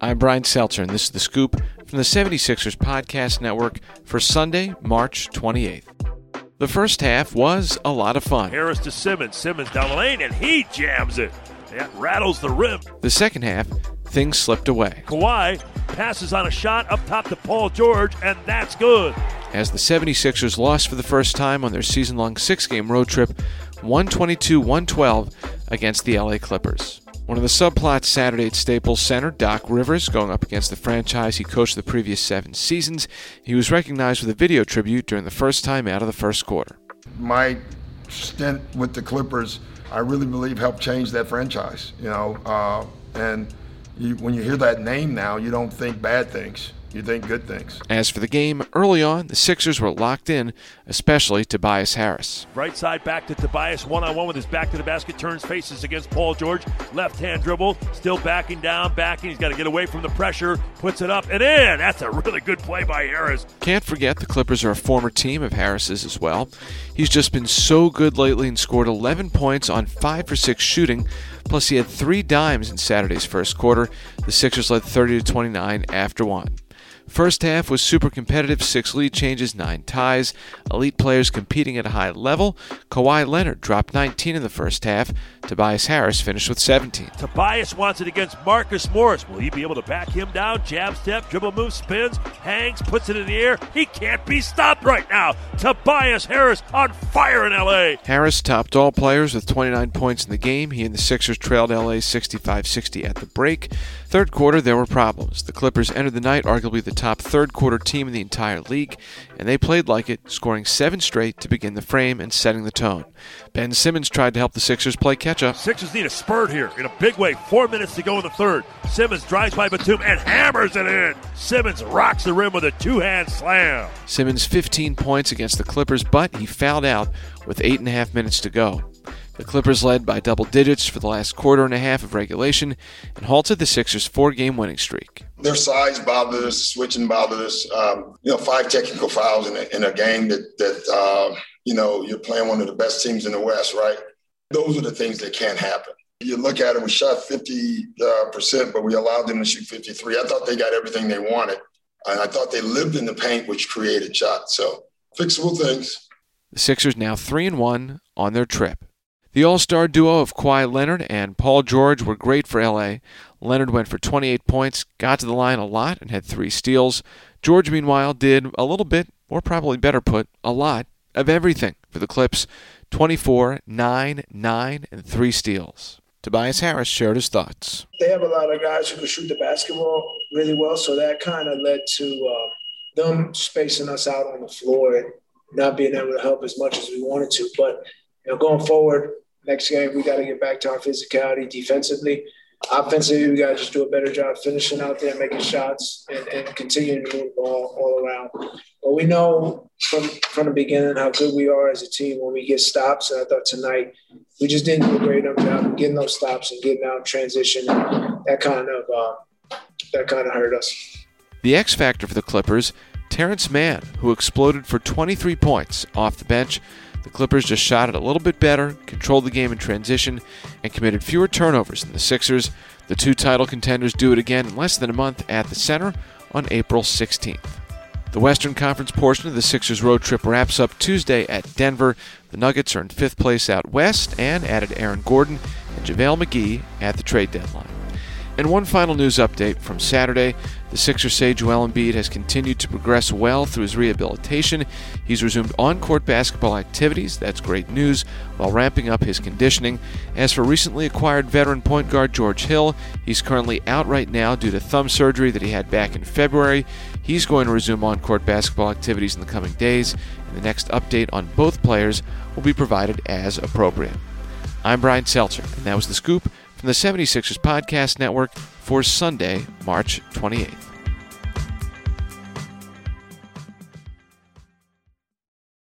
I'm Brian Seltzer, and this is The Scoop from the 76ers Podcast Network for Sunday, March 28th. The first half was a lot of fun. Harris to Simmons. Simmons down the lane, and he jams it. That rattles the rim. The second half, things slipped away. Kawhi passes on a shot up top to Paul George, and that's good. As the 76ers lost for the first time on their season long six game road trip, 122 112 against the LA Clippers. One of the subplots Saturday at Staples Center, Doc Rivers, going up against the franchise he coached the previous seven seasons. He was recognized with a video tribute during the first time out of the first quarter. My stint with the Clippers, I really believe, helped change that franchise. You know, uh, and you, when you hear that name now, you don't think bad things you think good things. As for the game, early on, the Sixers were locked in, especially Tobias Harris. Right side back to Tobias, one on one with his back to the basket, turns faces against Paul George. Left hand dribble, still backing down, backing. He's got to get away from the pressure, puts it up and in. That's a really good play by Harris. Can't forget the Clippers are a former team of Harris's as well. He's just been so good lately and scored 11 points on 5 for 6 shooting. Plus, he had three dimes in Saturday's first quarter. The Sixers led 30 to 29 after one. First half was super competitive, six lead changes, nine ties, elite players competing at a high level. Kawhi Leonard dropped 19 in the first half. Tobias Harris finished with 17. Tobias wants it against Marcus Morris. Will he be able to back him down? Jab step, dribble move, spins, hangs, puts it in the air. He can't be stopped right now. Tobias Harris on fire in LA. Harris topped all players with 29 points in the game. He and the Sixers trailed LA 65 60 at the break. Third quarter, there were problems. The Clippers entered the night arguably the top third quarter team in the entire league, and they played like it, scoring seven straight to begin the frame and setting the tone. Ben Simmons tried to help the Sixers play catch up. Sixers need a spurt here in a big way. Four minutes to go in the third. Simmons drives by Batum and hammers it in. Simmons rocks the rim with a two hand slam. Simmons 15 points against the Clippers, but he fouled out with eight and a half minutes to go. The Clippers led by double digits for the last quarter and a half of regulation and halted the Sixers' four game winning streak. Their size bothered us, switching bothered us. Um, you know, five technical fouls in a, in a game that, that uh, you know, you're playing one of the best teams in the West, right? Those are the things that can't happen. You look at it, we shot 50, uh, percent, but we allowed them to shoot 53. I thought they got everything they wanted. And I thought they lived in the paint, which created shots. So fixable things. The Sixers now 3 and 1 on their trip. The all star duo of Kawhi Leonard and Paul George were great for LA. Leonard went for 28 points, got to the line a lot, and had three steals. George, meanwhile, did a little bit, or probably better put, a lot of everything for the Clips 24, 9, 9, and 3 steals. Tobias Harris shared his thoughts. They have a lot of guys who can shoot the basketball really well, so that kind of led to uh, them spacing us out on the floor and not being able to help as much as we wanted to. But you know, going forward, next game we got to get back to our physicality defensively. Offensively, we got to just do a better job finishing out there, making shots, and, and continuing to move the ball all around. But we know from from the beginning how good we are as a team when we get stops. And I thought tonight we just didn't do a great enough job getting those stops and getting out transition. That kind of uh, that kind of hurt us. The X factor for the Clippers, Terance Mann, who exploded for 23 points off the bench the Clippers just shot it a little bit better, controlled the game in transition, and committed fewer turnovers than the Sixers. The two title contenders do it again in less than a month at the center on April 16th. The Western Conference portion of the Sixers road trip wraps up Tuesday at Denver. The Nuggets are in fifth place out west and added Aaron Gordon and JaVale McGee at the trade deadline. And one final news update from Saturday. The Sixers say Joel Embiid has continued to progress well through his rehabilitation. He's resumed on court basketball activities, that's great news, while ramping up his conditioning. As for recently acquired veteran point guard George Hill, he's currently out right now due to thumb surgery that he had back in February. He's going to resume on court basketball activities in the coming days, and the next update on both players will be provided as appropriate. I'm Brian Seltzer, and that was The Scoop from the 76ers Podcast Network for Sunday, March 28th.